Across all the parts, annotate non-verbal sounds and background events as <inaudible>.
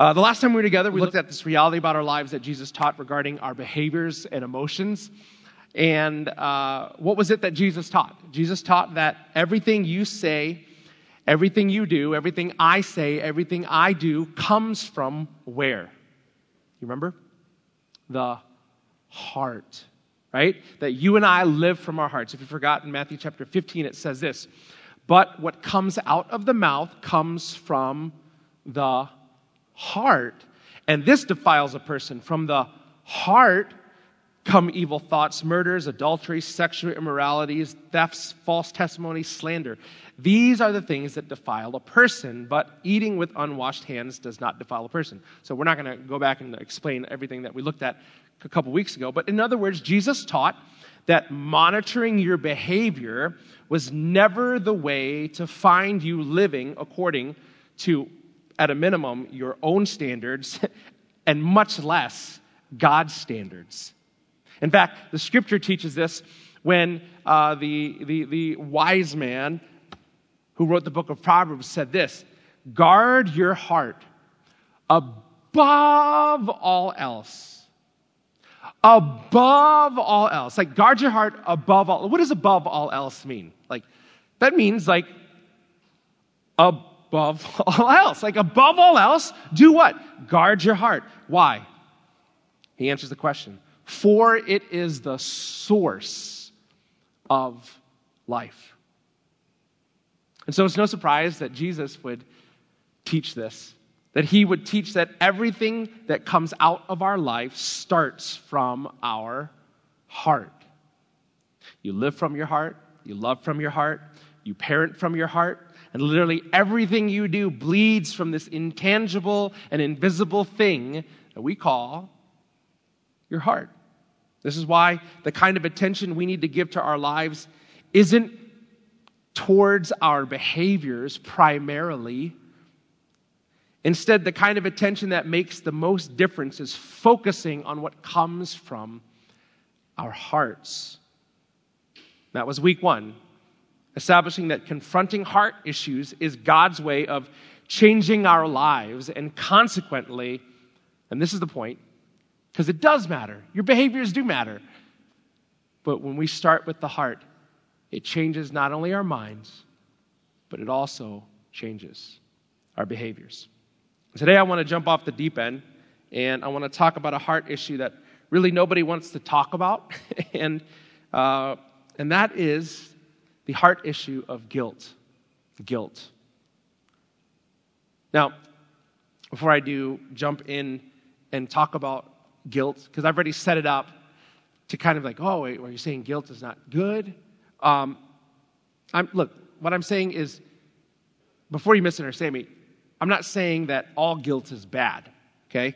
Uh, the last time we were together, we looked at this reality about our lives that Jesus taught regarding our behaviors and emotions. And uh, what was it that Jesus taught? Jesus taught that everything you say, everything you do, everything I say, everything I do comes from where? You remember? The heart, right? That you and I live from our hearts. If you forgot in Matthew chapter 15, it says this But what comes out of the mouth comes from the heart. And this defiles a person. From the heart come evil thoughts, murders, adultery, sexual immoralities, thefts, false testimony, slander. These are the things that defile a person, but eating with unwashed hands does not defile a person. So we're not going to go back and explain everything that we looked at a couple weeks ago. But in other words, Jesus taught that monitoring your behavior was never the way to find you living according to, at a minimum, your own standards, <laughs> and much less God's standards. In fact, the scripture teaches this when uh, the, the, the wise man who wrote the book of Proverbs said this Guard your heart above all else. Above all else. Like, guard your heart above all. What does above all else mean? Like, that means like above <laughs> all else. Like, above all else, do what? Guard your heart. Why? He answers the question for it is the source of life. And so it's no surprise that Jesus would teach this, that he would teach that everything that comes out of our life starts from our heart. You live from your heart, you love from your heart, you parent from your heart, and literally everything you do bleeds from this intangible and invisible thing that we call your heart. This is why the kind of attention we need to give to our lives isn't towards our behaviors primarily. Instead, the kind of attention that makes the most difference is focusing on what comes from our hearts. That was week one, establishing that confronting heart issues is God's way of changing our lives, and consequently, and this is the point, because it does matter. Your behaviors do matter. But when we start with the heart, it changes not only our minds, but it also changes our behaviors. Today, I want to jump off the deep end and I want to talk about a heart issue that really nobody wants to talk about, <laughs> and, uh, and that is the heart issue of guilt. Guilt. Now, before I do jump in and talk about guilt because I've already set it up to kind of like, oh, wait, are you saying guilt is not good? Um, I'm, look, what I'm saying is, before you misunderstand me, I'm not saying that all guilt is bad, okay?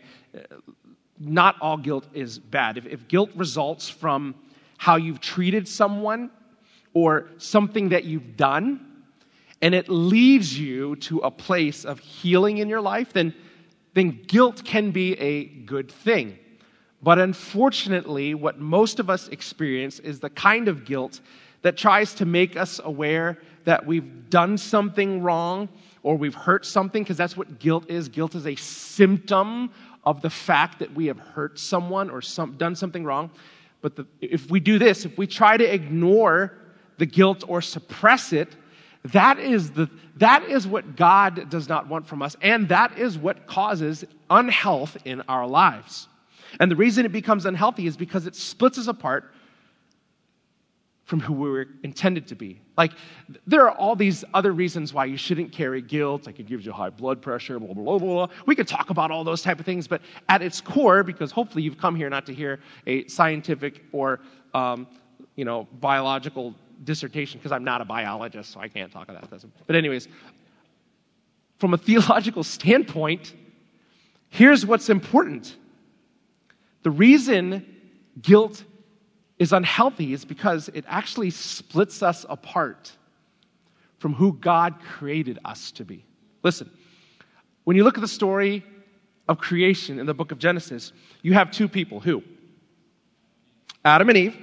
Not all guilt is bad. If, if guilt results from how you've treated someone or something that you've done, and it leads you to a place of healing in your life, then, then guilt can be a good thing. But unfortunately, what most of us experience is the kind of guilt that tries to make us aware that we've done something wrong or we've hurt something, because that's what guilt is. Guilt is a symptom of the fact that we have hurt someone or some, done something wrong. But the, if we do this, if we try to ignore the guilt or suppress it, that is, the, that is what God does not want from us, and that is what causes unhealth in our lives. And the reason it becomes unhealthy is because it splits us apart from who we were intended to be. Like, there are all these other reasons why you shouldn't carry guilt, like it gives you high blood pressure, blah, blah, blah, blah. We could talk about all those type of things, but at its core, because hopefully you've come here not to hear a scientific or, um, you know, biological dissertation, because I'm not a biologist, so I can't talk about that. But anyways, from a <laughs> theological standpoint, here's what's important the reason guilt is unhealthy is because it actually splits us apart from who God created us to be. Listen, when you look at the story of creation in the book of Genesis, you have two people who? Adam and Eve.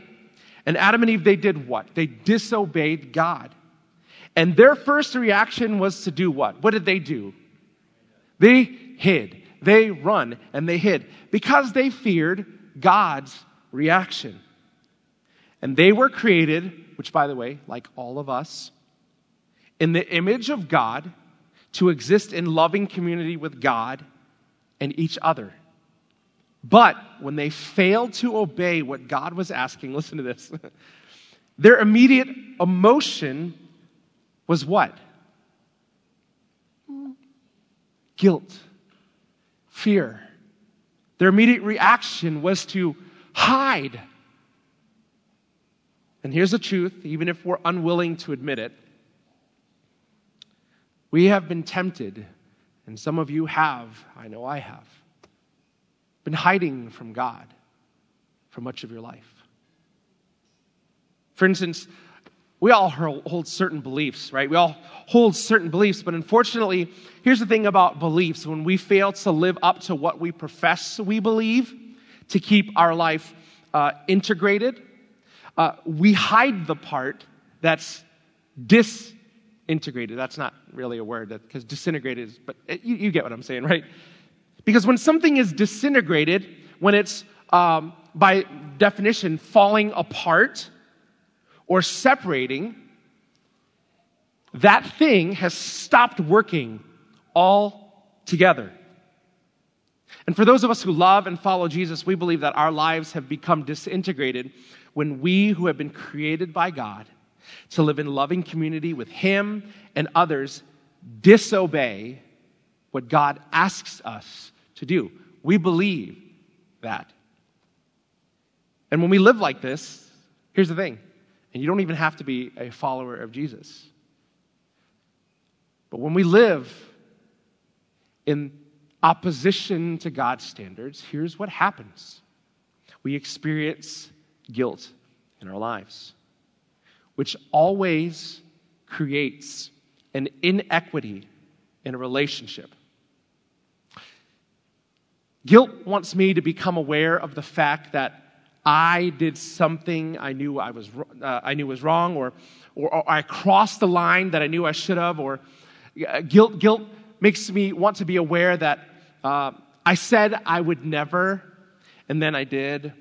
And Adam and Eve, they did what? They disobeyed God. And their first reaction was to do what? What did they do? They hid. they run and they hid because they feared God's reaction. And they were created, which, by the way, like all of us, in the image of God to exist in loving community with God and each other. But when they failed to obey what God was asking, <laughs> listen to this. Their immediate emotion was what? Guilt, fear. Their immediate reaction was to hide. And here's the truth, even if we're unwilling to admit it. We have been tempted, and some of you have, I know I have, been hiding from God for much of your life. For instance, we all hold certain beliefs, right? We all hold certain beliefs, but unfortunately, here's the thing about beliefs when we fail to live up to what we profess we believe, to keep our life uh, integrated, uh, we hide the part that's disintegrated. That's not really a word because disintegrated is, but it, you, you, get what I'm saying, right? Because when something is disintegrated, when it's um, by definition falling apart or separating, that thing has stopped working altogether. And for those of us who love and follow Jesus, we believe that our lives have become disintegrated when we who have been created by God to live in loving community with Him and others disobey what God asks us to do. We believe that. And when we live like this, here's the thing, and you don't even have to be a follower of Jesus. But when we live in opposition to God's standards, here's what happens we experience guilt in our lives, which always creates an inequity in a relationship. Guilt wants me to become aware of the fact that I did something I knew I was uh, I knew was wrong, or, or, or I crossed the line that I knew I should have, or uh, guilt guilt makes me want to be aware that uh, I said I would never, and then I did,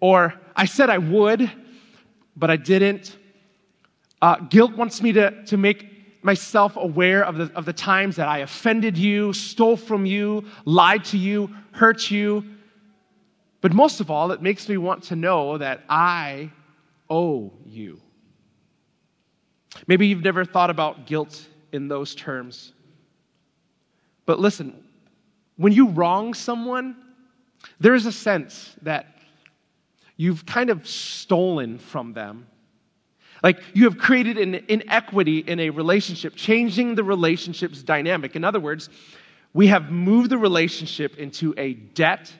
or I said I would, but I didn't. Uh, guilt wants me to, to make myself aware of the, of the times that I offended you, stole from you, lied to you, hurt you. But most of all, it makes me want to know that I owe you. Maybe you've never thought about guilt in those terms. But listen, when you wrong someone, there is a sense that you've kind of stolen from them like you have created an inequity in a relationship, changing the relationship's dynamic. In other words, we have moved the relationship into a debt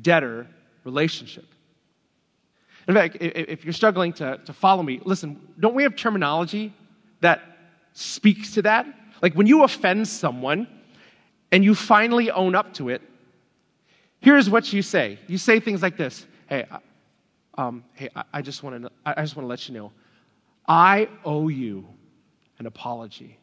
debtor relationship. In fact, if you're struggling to, to follow me, listen, don't we have terminology that speaks to that? Like when you offend someone and you finally own up to it, here's what you say. You say things like this Hey, um, hey, I I just want to let you know, I owe you an apology.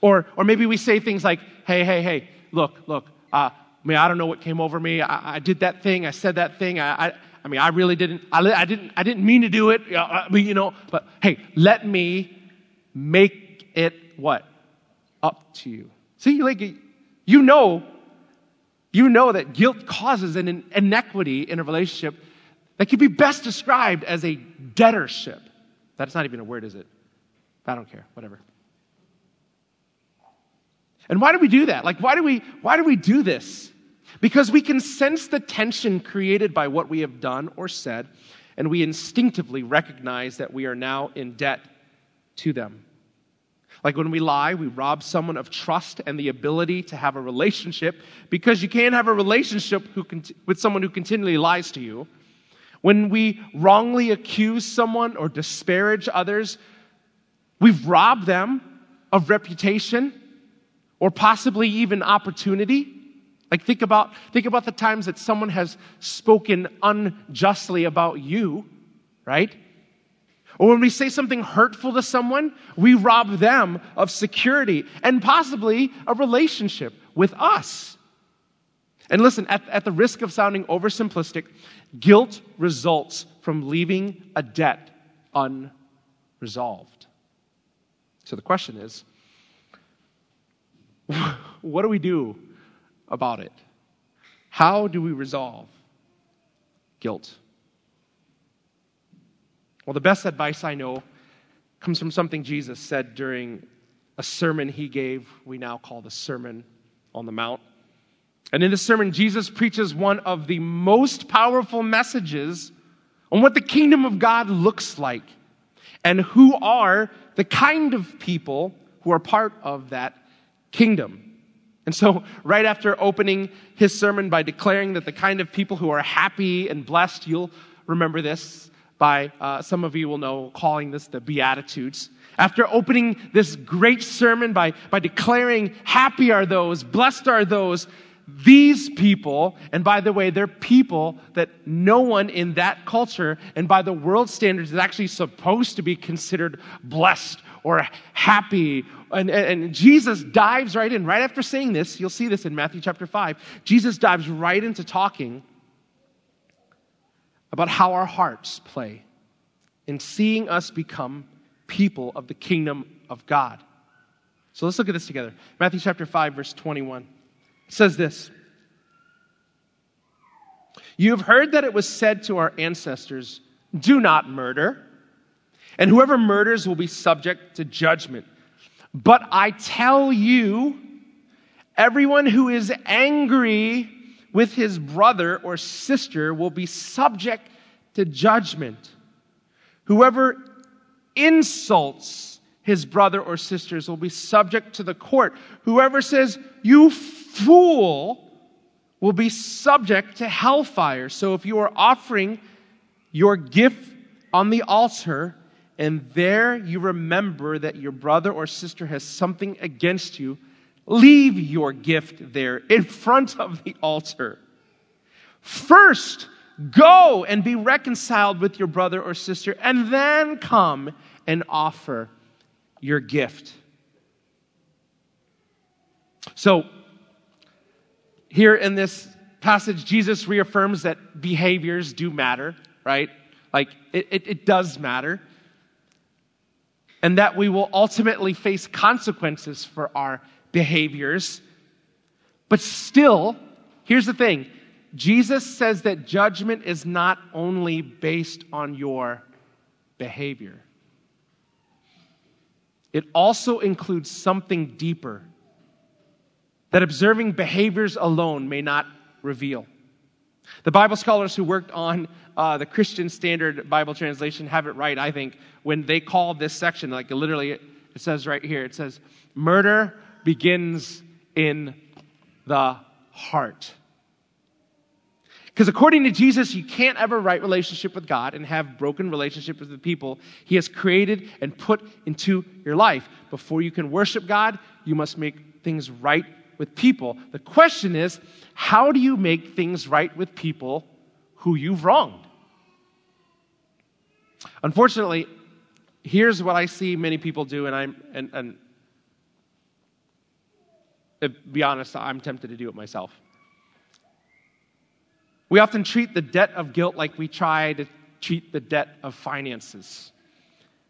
Or, or maybe we say things like, hey, hey, hey, look, look, uh, I mean, I don't know what came over me. I, I did that thing. I said that thing. I, I, I mean, I really didn't, I, I, didn't, I didn't mean to do it. I mean, you know, but hey, let me make it what? Up to you. See, like, you know, you know that guilt causes an inequity in a relationship that could be best described as a debtorship. That's not even a word, is it? I don't care, whatever. And why do we do that? Like, why do we, why do we do this? Because we can sense the tension created by what we have done or said, and we instinctively recognize that we are now in debt to them. Like when we lie, we rob someone of trust and the ability to have a relationship because you can't have a relationship with someone who continually lies to you. When we wrongly accuse someone or disparage others, we've robbed them of reputation or possibly even opportunity. Like think about, think about the times that someone has spoken unjustly about you, right? Or when we say something hurtful to someone, we rob them of security and possibly a relationship with us. And listen, at, at the risk of sounding oversimplistic, guilt results from leaving a debt unresolved. So the question is <laughs> what do we do about it? How do we resolve guilt? Well, the best advice I know comes from something Jesus said during a sermon he gave, we now call the Sermon on the Mount. And in this sermon, Jesus preaches one of the most powerful messages on what the kingdom of God looks like and who are the kind of people who are part of that kingdom. And so, right after opening his sermon by declaring that the kind of people who are happy and blessed, you'll remember this by uh, some of you will know calling this the Beatitudes. After opening this great sermon by, by declaring, Happy are those, blessed are those, these people, and by the way, they're people that no one in that culture and by the world standards is actually supposed to be considered blessed or happy. And, and, Jesus dives right in. Right after saying this, you'll see this in Matthew chapter 5. Jesus dives right into talking about how our hearts play in seeing us become people of the kingdom of God. So let's look at this together. Matthew chapter 5, verse 21 it says this You have heard that it was said to our ancestors, Do not murder, and whoever murders will be subject to judgment. But I tell you, everyone who is angry with his brother or sister will be subject to judgment. Whoever insults his brother or sisters will be subject to the court. Whoever says, You fool, will be subject to hellfire. So if you are offering your gift on the altar, and there you remember that your brother or sister has something against you, Leave your gift there in front of the altar. First, go and be reconciled with your brother or sister, and then come and offer your gift. So, here in this passage, Jesus reaffirms that behaviors do matter, right? Like, it, it, it does matter. And that we will ultimately face consequences for our behaviors. But still, here's the thing Jesus says that judgment is not only based on your behavior, it also includes something deeper that observing behaviors alone may not reveal. The Bible scholars who worked on uh, the Christian Standard Bible translation have it right, I think, when they call this section, like literally it says right here, it says, murder begins in the heart. Because according to Jesus, you can't have a right relationship with God and have broken relationship with the people He has created and put into your life. Before you can worship God, you must make things right with people. The question is, how do you make things right with people who you've wronged? Unfortunately, here's what I see many people do, and I'm and, and to be honest, I'm tempted to do it myself. We often treat the debt of guilt like we try to treat the debt of finances.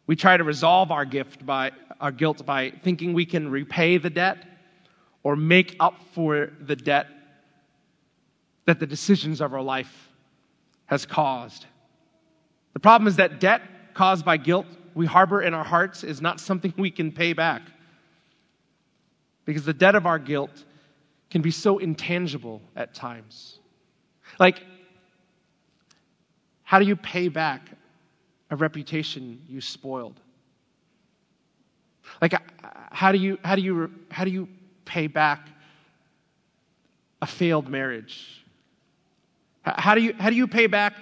We try to resolve our gift by our guilt by thinking we can repay the debt or make up for the debt that the decisions of our life has caused. The problem is that debt caused by guilt we harbor in our hearts is not something we can pay back because the debt of our guilt can be so intangible at times. Like, how do you pay back a reputation you spoiled? Like, how do you, how do you, how do you pay back a failed marriage? How do you, how do you pay back?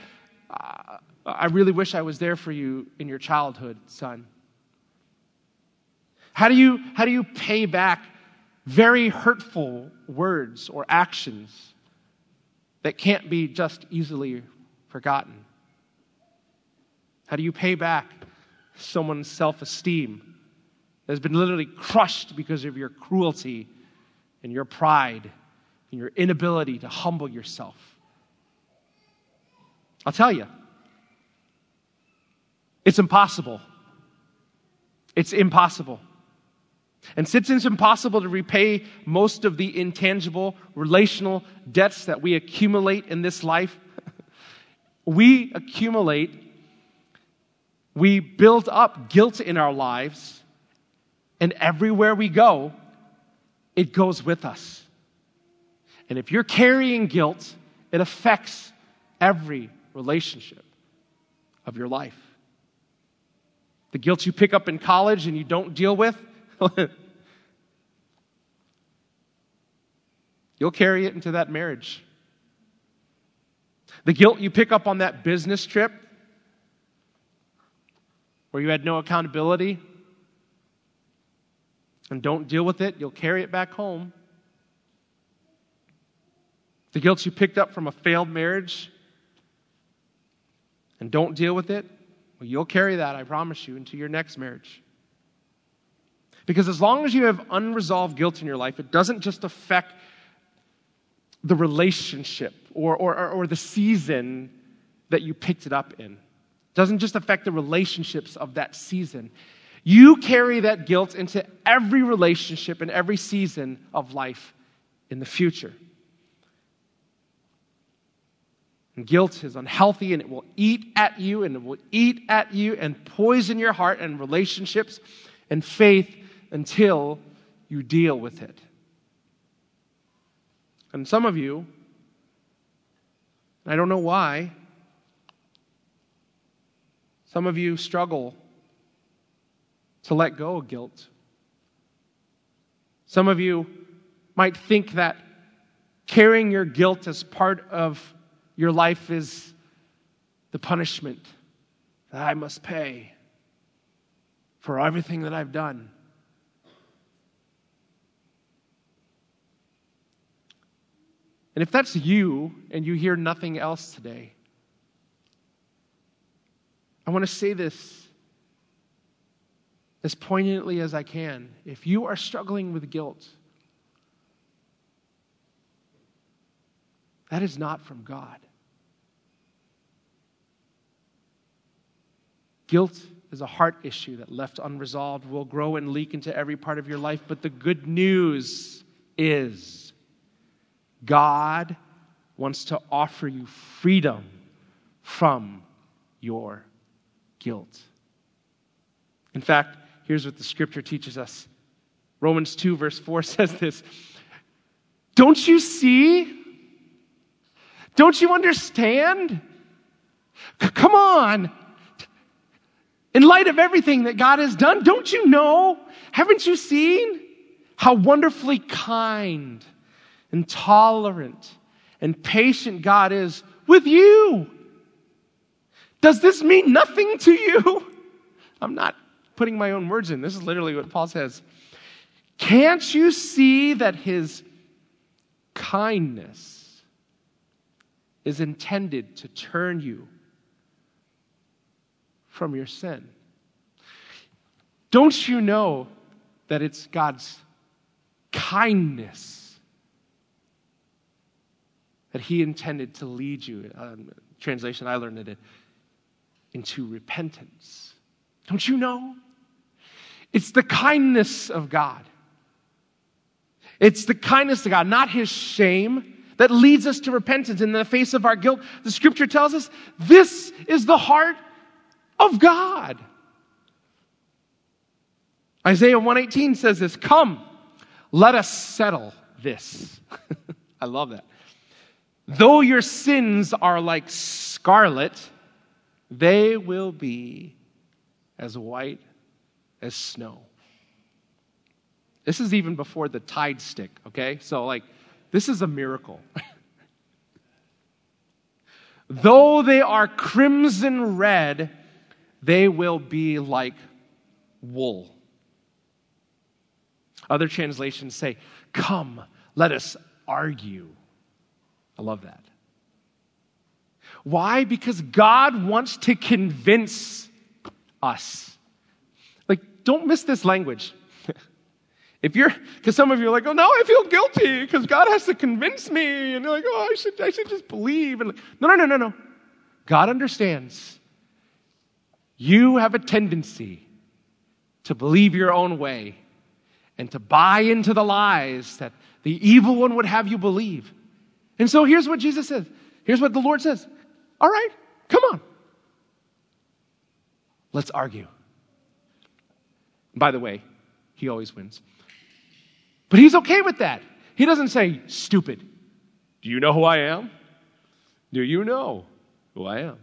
Uh, I really wish I was there for you in your childhood, son. How do you, how do you pay back very hurtful words or actions that can't be just easily forgotten? How do you pay back someone's self esteem that has been literally crushed because of your cruelty and your pride and your inability to humble yourself. I'll tell you, it's impossible. It's impossible. And since it's impossible to repay most of the intangible relational debts that we accumulate in this life, <laughs> we accumulate, we build up guilt in our lives, and everywhere we go, it goes with us. And if you're carrying guilt, it affects every relationship of your life. The guilt you pick up in college and you don't deal with, <laughs> you'll carry it into that marriage. The guilt you pick up on that business trip where you had no accountability and don't deal with it, you'll carry it back home. The guilt you picked up from a failed marriage and don't deal with it, well, you'll carry that, I promise you, into your next marriage. Because as long as you have unresolved guilt in your life, it doesn't just affect the relationship or, or, or the season that you picked it up in. It doesn't just affect the relationships of that season. You carry that guilt into every relationship and every season of life in the future. And guilt is unhealthy and it will eat at you and it will eat at you and poison your heart and relationships and faith until you deal with it. And some of you, I don't know why, some of you struggle to let go of guilt. Some of you might think that carrying your guilt as part of your life is the punishment that I must pay for everything that I've done. And if that's you and you hear nothing else today, I want to say this as poignantly as I can. If you are struggling with guilt, that is not from God. Guilt is a heart issue that, left unresolved, will grow and leak into every part of your life. But the good news is God wants to offer you freedom from your guilt. In fact, here's what the scripture teaches us Romans 2, verse 4 <laughs> says this Don't you see? Don't you understand? C- come on. In light of everything that God has done, don't you know? Haven't you seen how wonderfully kind and tolerant and patient God is with you? Does this mean nothing to you? I'm not putting my own words in. This is literally what Paul says. Can't you see that his kindness is intended to turn you from your sin. Don't you know that it's God's kindness that He intended to lead you? Um, translation I learned it into repentance. Don't you know? It's the kindness of God. It's the kindness of God, not His shame that leads us to repentance in the face of our guilt. The scripture tells us this is the heart of God. Isaiah 118 says this Come, let us settle this. <laughs> I love that. Though your sins are like scarlet, they will be as white as snow. This is even before the tide stick, okay? So, like, this is a miracle. <laughs> Though they are crimson red, they will be like wool. Other translations say, Come, let us argue. I love that. Why? Because God wants to convince us. Like, don't miss this language. <laughs> If you're, because some of you are like, oh, now I feel guilty because God has to convince me. And you're like, oh, I should, I should just believe. And no, no, no, no, no. God understands. You have a tendency to believe your own way and to buy into the lies that the evil one would have you believe. And so here's what Jesus says. Here's what the Lord says. All right, come on. Let's argue. By the way, he always wins. But he's okay with that. He doesn't say, stupid. Do you know who I am? Do you know who I am?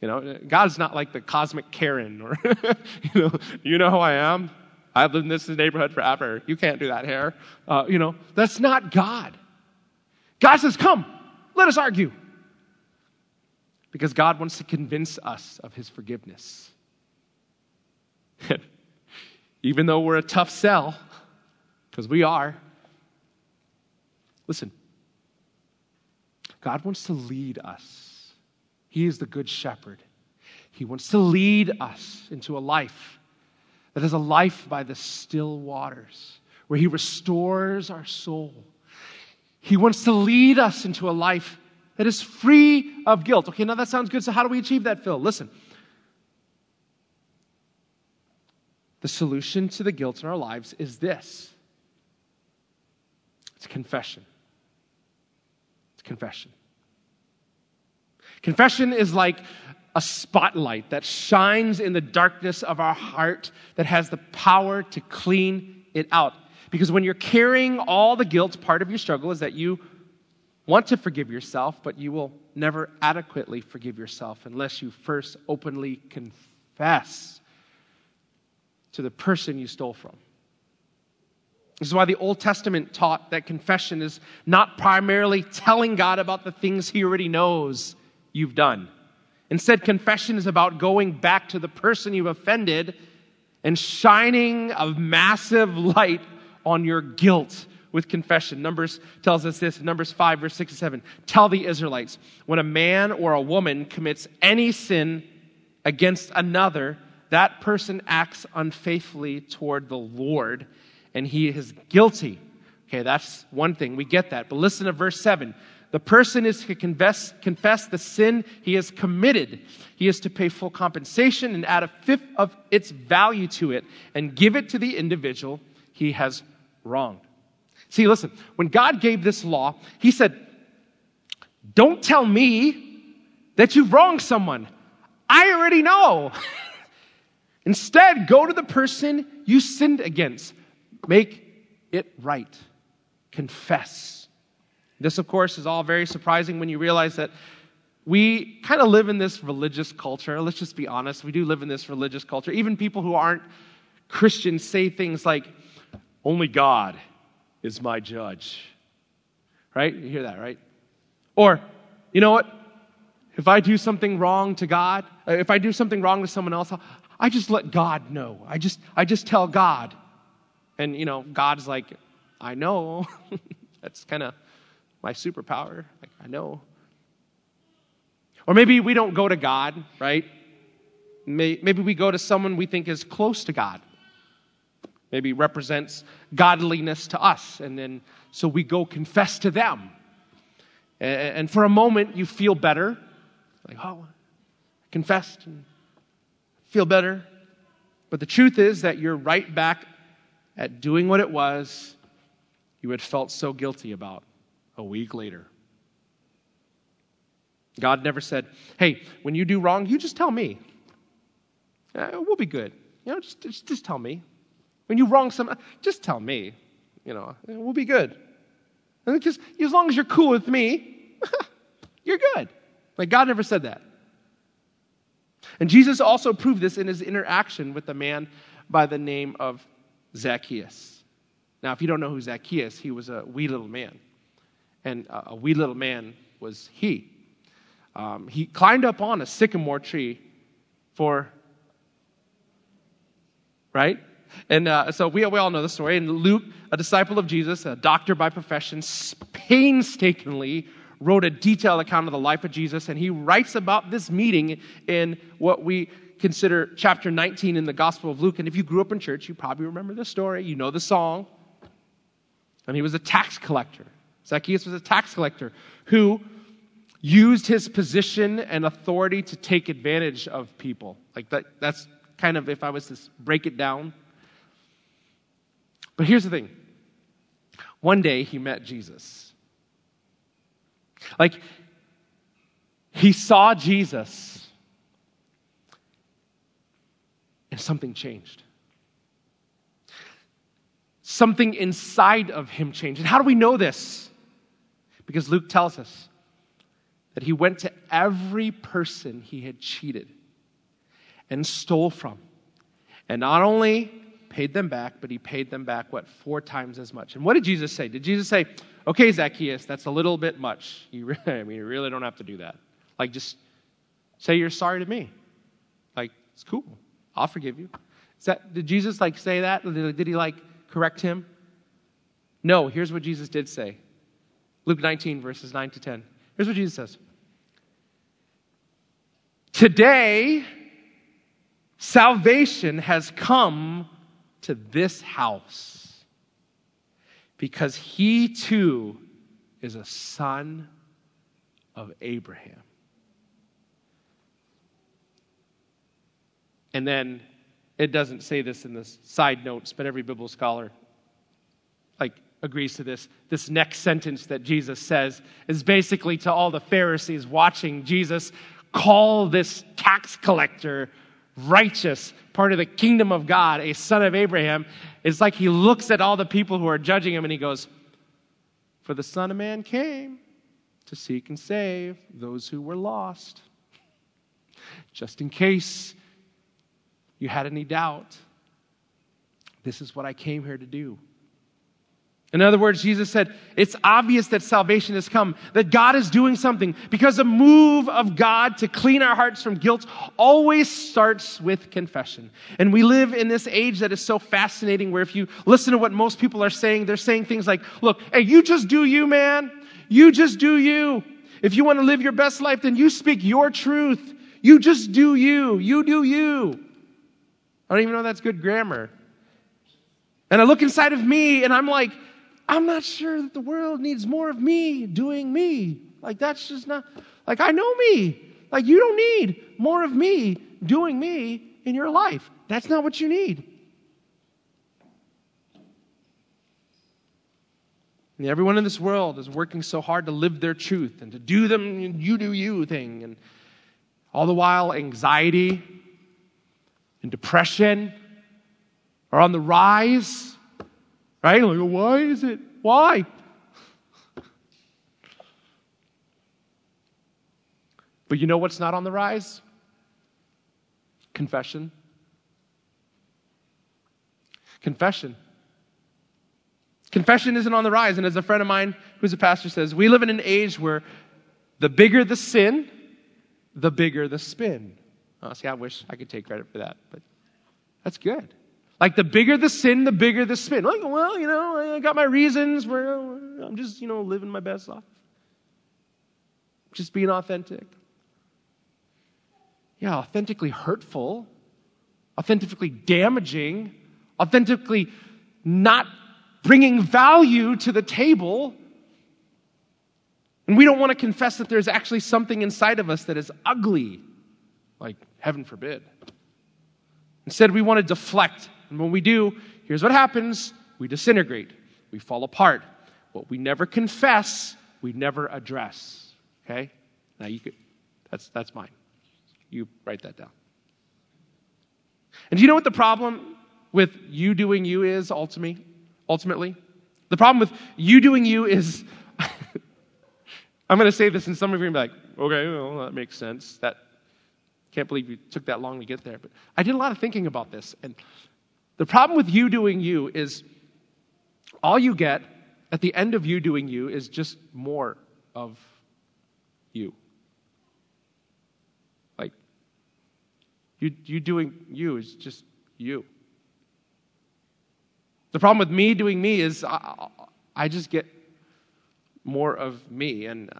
You know, God's not like the cosmic Karen or, <laughs> you know, you know who I am? I've lived in this neighborhood forever. You can't do that here. Uh, you know, that's not God. God says, come, let us argue. Because God wants to convince us of his forgiveness. <laughs> Even though we're a tough sell, because we are. Listen, God wants to lead us. He is the good shepherd. He wants to lead us into a life that is a life by the still waters, where He restores our soul. He wants to lead us into a life that is free of guilt. Okay, now that sounds good. So, how do we achieve that, Phil? Listen. The solution to the guilt in our lives is this it's confession. It's confession. Confession is like a spotlight that shines in the darkness of our heart that has the power to clean it out. Because when you're carrying all the guilt, part of your struggle is that you want to forgive yourself, but you will never adequately forgive yourself unless you first openly confess to the person you stole from. This is why the Old Testament taught that confession is not primarily telling God about the things he already knows you've done. Instead, confession is about going back to the person you've offended and shining a massive light on your guilt with confession. Numbers tells us this, Numbers 5, verse 6 and 7. Tell the Israelites, when a man or a woman commits any sin against another, that person acts unfaithfully toward the Lord and he is guilty. Okay, that's one thing. We get that. But listen to verse 7. The person is to confess, confess the sin he has committed. He is to pay full compensation and add a fifth of its value to it and give it to the individual he has wronged. See, listen, when God gave this law, he said, Don't tell me that you've wronged someone. I already know. <laughs> Instead, go to the person you sinned against. Make it right. Confess. This, of course, is all very surprising when you realize that we kind of live in this religious culture. Let's just be honest. We do live in this religious culture. Even people who aren't Christians say things like, only God is my judge. Right? You hear that, right? Or, you know what? If I do something wrong to God, uh, if I do something wrong to someone else, I just let God know. I just, I just tell God. And, you know, God's like, I know. <laughs> That's kind of my superpower. Like, I know. Or maybe we don't go to God, right? Maybe we go to someone we think is close to God. Maybe represents godliness to us. And then, so we go confess to them. And for a moment, you feel better. Like, oh, I confessed and feel better. But the truth is that you're right back at doing what it was you had felt so guilty about a week later. God never said, Hey, when you do wrong, you just tell me. Uh, we'll be good. You know, just, just, just tell me. When you wrong someone, just tell me. You know, we'll be good. And because as long as you're cool with me, <laughs> you're good. Like God never said that. And Jesus also proved this in his interaction with the man by the name of Zacchaeus. Now, if you don't know who Zacchaeus, he was a wee little man. And a wee little man was he. Um, he climbed up on a sycamore tree for, right? And uh, so we, we all know the story. And Luke, a disciple of Jesus, a doctor by profession, painstakingly wrote a detailed account of the life of Jesus. And he writes about this meeting in what we consider chapter 19 in the Gospel of Luke. And if you grew up in church, you probably remember the story. You know the song. And he was a tax collector. Zacchaeus was a tax collector who used his position and authority to take advantage of people. Like that, that's kind of if I was to break it down. But here's the thing one day he met Jesus. Like, he saw Jesus, and something changed. Something inside of him changed. And how do we know this? Because Luke tells us that he went to every person he had cheated and stole from. And not only paid them back, but he paid them back, what, four times as much. And what did Jesus say? Did Jesus say, okay, Zacchaeus, that's a little bit much. You really, <laughs> I mean, you really don't have to do that. Like, just say you're sorry to me. Like, it's cool. I'll forgive you. Is that, did Jesus, like, say that? Did he, like, correct him? No, here's what Jesus did say. Luke 19, verses 9 to 10. Here's what Jesus says. Today, salvation has come to this house because he too is a son of Abraham. And then it doesn't say this in the side notes, but every biblical scholar like agrees to this. This next sentence that Jesus says is basically to all the Pharisees watching Jesus call this tax collector righteous, part of the kingdom of God, a son of Abraham, it's like he looks at all the people who are judging him and he goes, For the Son of Man came to seek and save those who were lost. Just in case you had any doubt, this is what I came here to do. In other words, Jesus said, it's obvious that salvation has come, that God is doing something because the move of God to clean our hearts from guilt always starts with confession. And we live in this age that is so fascinating where if you listen to what most people are saying, they're saying things like, look, hey, you just do you, man. You just do you. If you want to live your best life, then you speak your truth. You just do you. You do you. I don't even know that's good grammar. And I look inside of me and I'm like, I'm not sure that the world needs more of me doing me. Like, that's just not, like, I know me. Like, you don't need more of me doing me in your life. That's not what you need. And everyone in this world is working so hard to live their truth and to do them you do you thing. And all the while, anxiety and depression are on the rise. Right? Like, why is it? Why? But you know what's not on the rise? Confession. Confession. Confession isn't on the rise. And as a friend of mine who's a pastor says, we live in an age where the bigger the sin, the bigger the spin. Oh, see, I wish I could take credit for that, but that's good. Like the bigger the sin, the bigger the spin. Like, well, you know, I got my reasons I'm just, you know, living my best life. Just being authentic. Yeah, authentically hurtful, authentically damaging, authentically not bringing value to the table. And we don't want to confess that there's actually something inside of us that is ugly, like heaven forbid. Instead, we want to deflect and when we do, here's what happens we disintegrate, we fall apart. What we never confess, we never address. Okay? Now you could, that's, that's mine. You write that down. And do you know what the problem with you doing you is ultimately? Ultimately? The problem with you doing you is <laughs> I'm going to say this, and some of you are going to be like, okay, well, that makes sense. That can't believe you took that long to get there. But I did a lot of thinking about this, and the problem with you doing you is all you get at the end of you doing you is just more of you. Like, you, you doing you is just you. The problem with me doing me is I, I just get more of me. And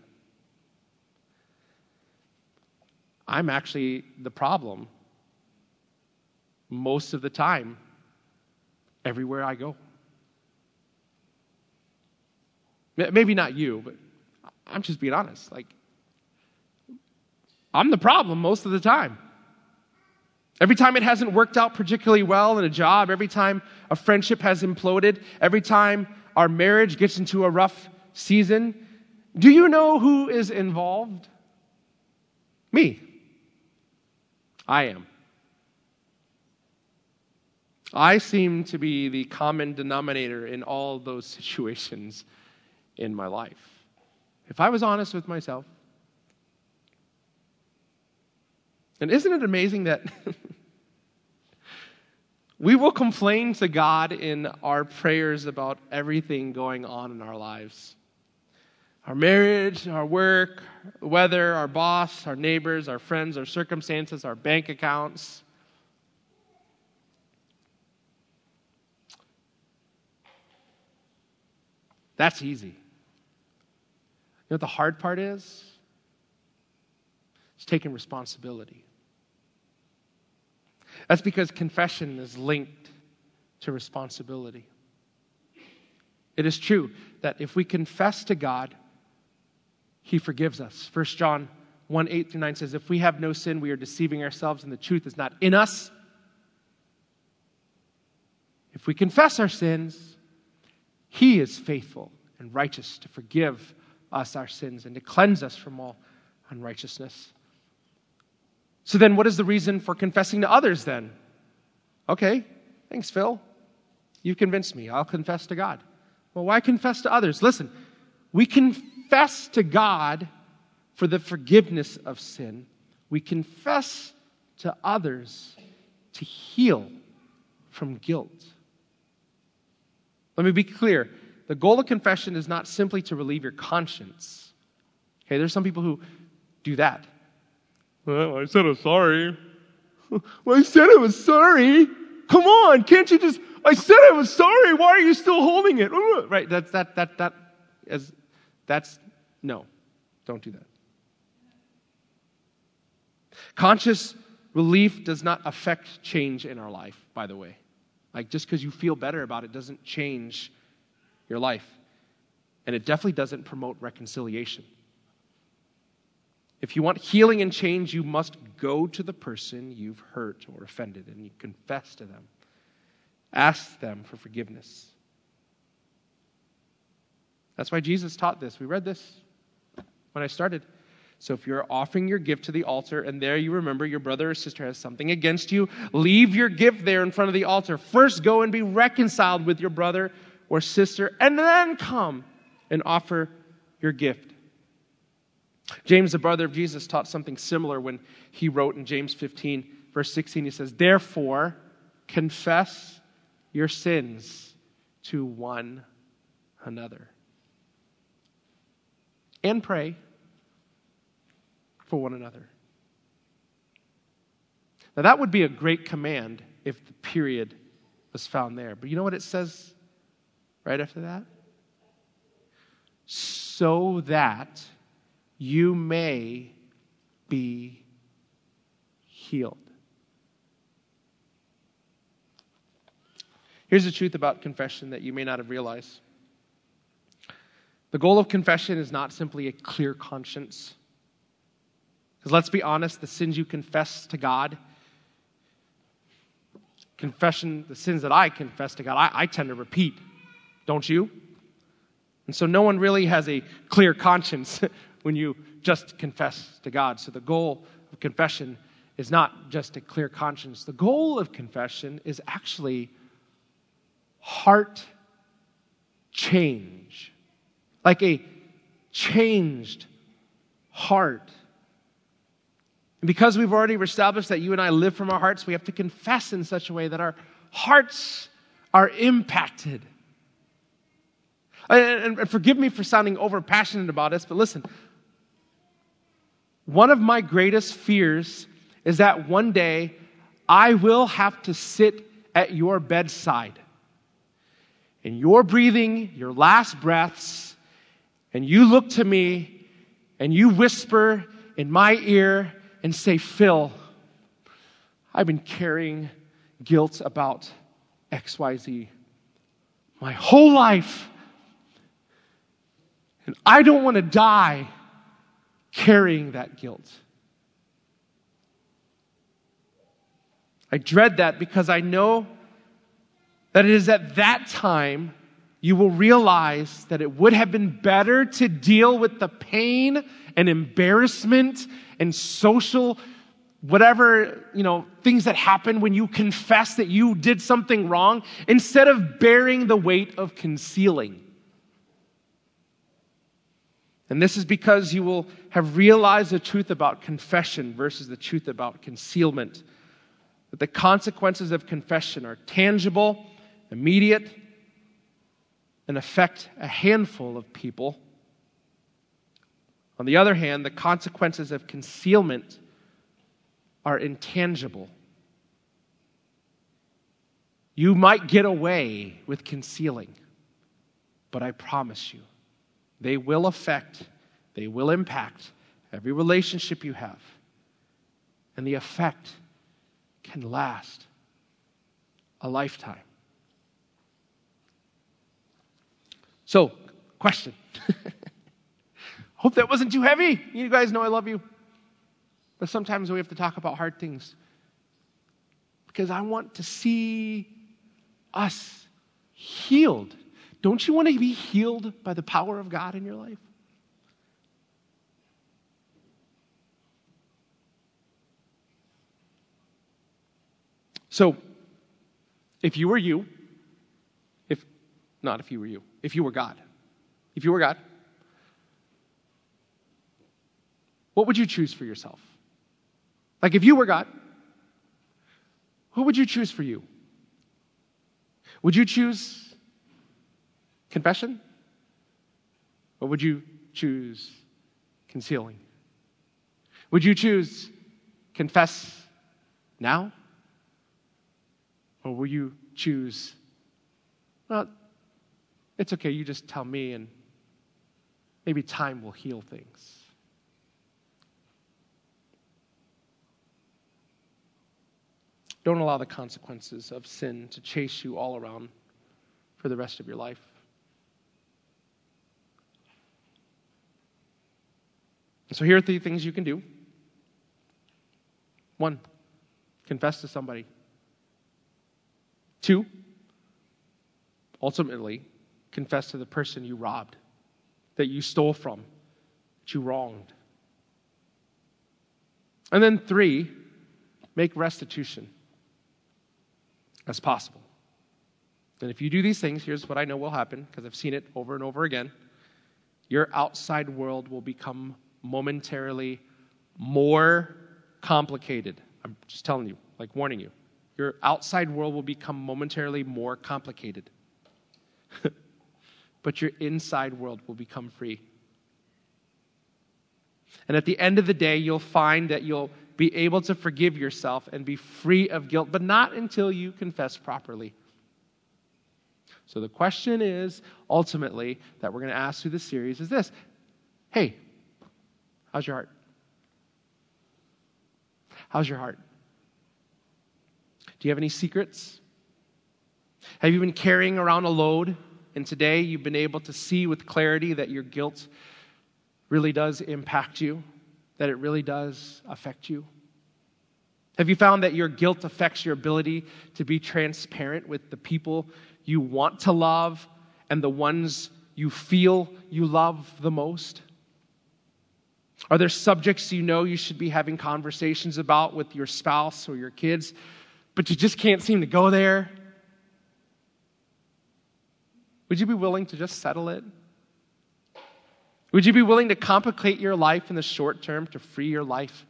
I'm actually the problem most of the time everywhere I go. Maybe not you, but I'm just being honest. Like, I'm the problem most of the time. Every time it hasn't worked out particularly well in a job, every time a friendship has imploded, every time our marriage gets into a rough season, do you know who is involved? Me. I am. I seem to be the common denominator in all those <laughs> situations in my life. If I was honest with myself, and isn't it amazing that <laughs> we will complain to God in our prayers about everything going on in our lives? Our marriage, our work, the weather, our boss, our neighbors, our friends, our circumstances, our bank accounts. That's easy. You know what the hard part is? It's taking responsibility. That's because confession is linked to responsibility. It is true that if we confess to God, He forgives us. 1 John 1 8 through 9 says, If we have no sin, we are deceiving ourselves, and the truth is not in us. If we confess our sins, He is faithful and righteous to forgive us our sins and to cleanse us from all unrighteousness. So then, what is the reason for confessing to others then? Okay, thanks, Phil. You've convinced me. I'll confess to God. Well, why confess to others? Listen, we confess to God for the forgiveness of sin. We confess to others to heal from guilt. Let me be clear. The goal of confession is not simply to relieve your conscience. Okay, there's some people who do that. Well, I said I'm sorry. <laughs> well, I said I was sorry. Come on, can't you just? I said I was sorry. Why are you still holding it? <laughs> Right? That's that that that as that's no. Don't do that. Conscious relief does not affect change in our life, by the way. Like just because you feel better about it doesn't change your life. And it definitely doesn't promote reconciliation. If you want healing and change, you must go to the person you've hurt or offended and you confess to them. Ask them for forgiveness. That's why Jesus taught this. We read this when I started. So if you're offering your gift to the altar and there you remember your brother or sister has something against you, leave your gift there in front of the altar. First go and be reconciled with your brother or sister, and then come and offer your gift. James, the brother of Jesus, taught something similar when he wrote in James 15, verse 16. He says, Therefore, confess your sins to one another and pray for one another. Now, that would be a great command if the period was found there. But you know what it says right after that? So that you may be healed. Here's the truth about confession that you may not have realized. The goal of confession is not simply a clear conscience. Because let's be honest, the sins you confess to God, confession, the sins that I confess to God, I, I tend to repeat. Don't you? And so no one really has a clear conscience <laughs> when you just confess to God. So the goal of confession is not just a clear conscience. The goal of confession is actually heart change, like a changed heart. And because we've already established that you and I live from our hearts, we have to confess in such a way that our hearts are impacted. And, and forgive me for sounding over passionate about this, but listen, one of my greatest fears is that one day I will have to sit at your bedside and you're breathing your last breaths, and you look to me and you whisper in my ear and say, Phil, I've been carrying guilt about XYZ my whole life. And I don't want to die carrying that guilt. I dread that because I know that it is at that time you will realize that it would have been better to deal with the pain and embarrassment and social whatever, you know, things that happen when you confess that you did something wrong instead of bearing the weight of concealing. And this is because you will have realized the truth about confession versus the truth about concealment. That the consequences of confession are tangible, immediate, and affect a handful of people. On the other hand, the consequences of concealment are intangible. You might get away with concealing, but I promise you, they will affect, they will impact every relationship you have. And the effect can last a lifetime. So, question. <laughs> Hope that wasn't too heavy. You guys know I love you. But sometimes we have to talk about hard things because I want to see us healed. Don't you want to be healed by the power of God in your life? So, if you were you, if not if you were you, if you were God, if you were God, what would you choose for yourself? Like if you were God, who would you choose for you? Would you choose confession? Or would you choose concealing? Would you choose confess now? Or will you choose, well, it's okay, you just tell me and maybe time will heal things? Don't allow the consequences of sin to chase you all around for the rest of your life. So, here are three things you can do. One, confess to somebody. Two, ultimately, confess to the person you robbed, that you stole from, that you wronged. And then three, make restitution as possible. And if you do these things, here's what I know will happen because I've seen it over and over again. Your outside world will become momentarily more complicated. I'm just telling you, like warning you. Your outside world will become momentarily more complicated. <laughs> but your inside world will become free. And at the end of the day, you'll find that you'll be able to forgive yourself and be free of guilt, but not until you confess properly. So the question is ultimately that we're going to ask through this series is this Hey, how's your heart? How's your heart? Do you have any secrets? Have you been carrying around a load? And today you've been able to see with clarity that your guilt really does impact you? That it really does affect you? Have you found that your guilt affects your ability to be transparent with the people you want to love and the ones you feel you love the most? Are there subjects you know you should be having conversations about with your spouse or your kids, but you just can't seem to go there? Would you be willing to just settle it? Would you be willing to complicate your life in the short term to free your life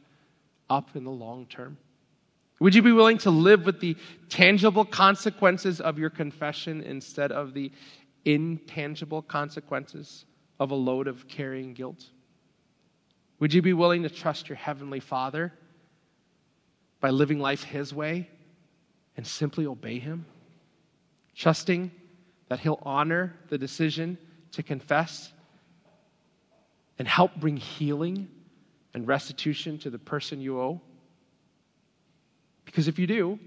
up in the long term? Would you be willing to live with the tangible consequences of your confession instead of the intangible consequences of a load of carrying guilt? Would you be willing to trust your Heavenly Father by living life His way and simply obey Him? Trusting that He'll honor the decision to confess and help bring healing and restitution to the person you owe? Because if you do,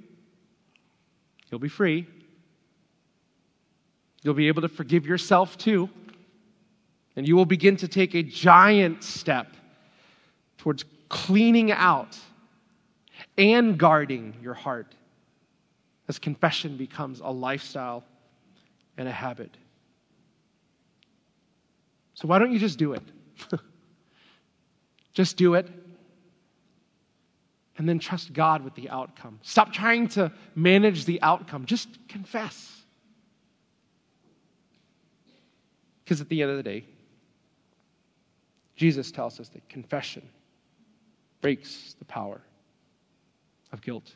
you'll be free. You'll be able to forgive yourself too. And you will begin to take a giant step towards cleaning out and guarding your heart as confession becomes a lifestyle and a habit. So, why don't you just do it? <laughs> just do it. And then trust God with the outcome. Stop trying to manage the outcome. Just confess. Because at the end of the day, Jesus tells us that confession breaks the power of guilt.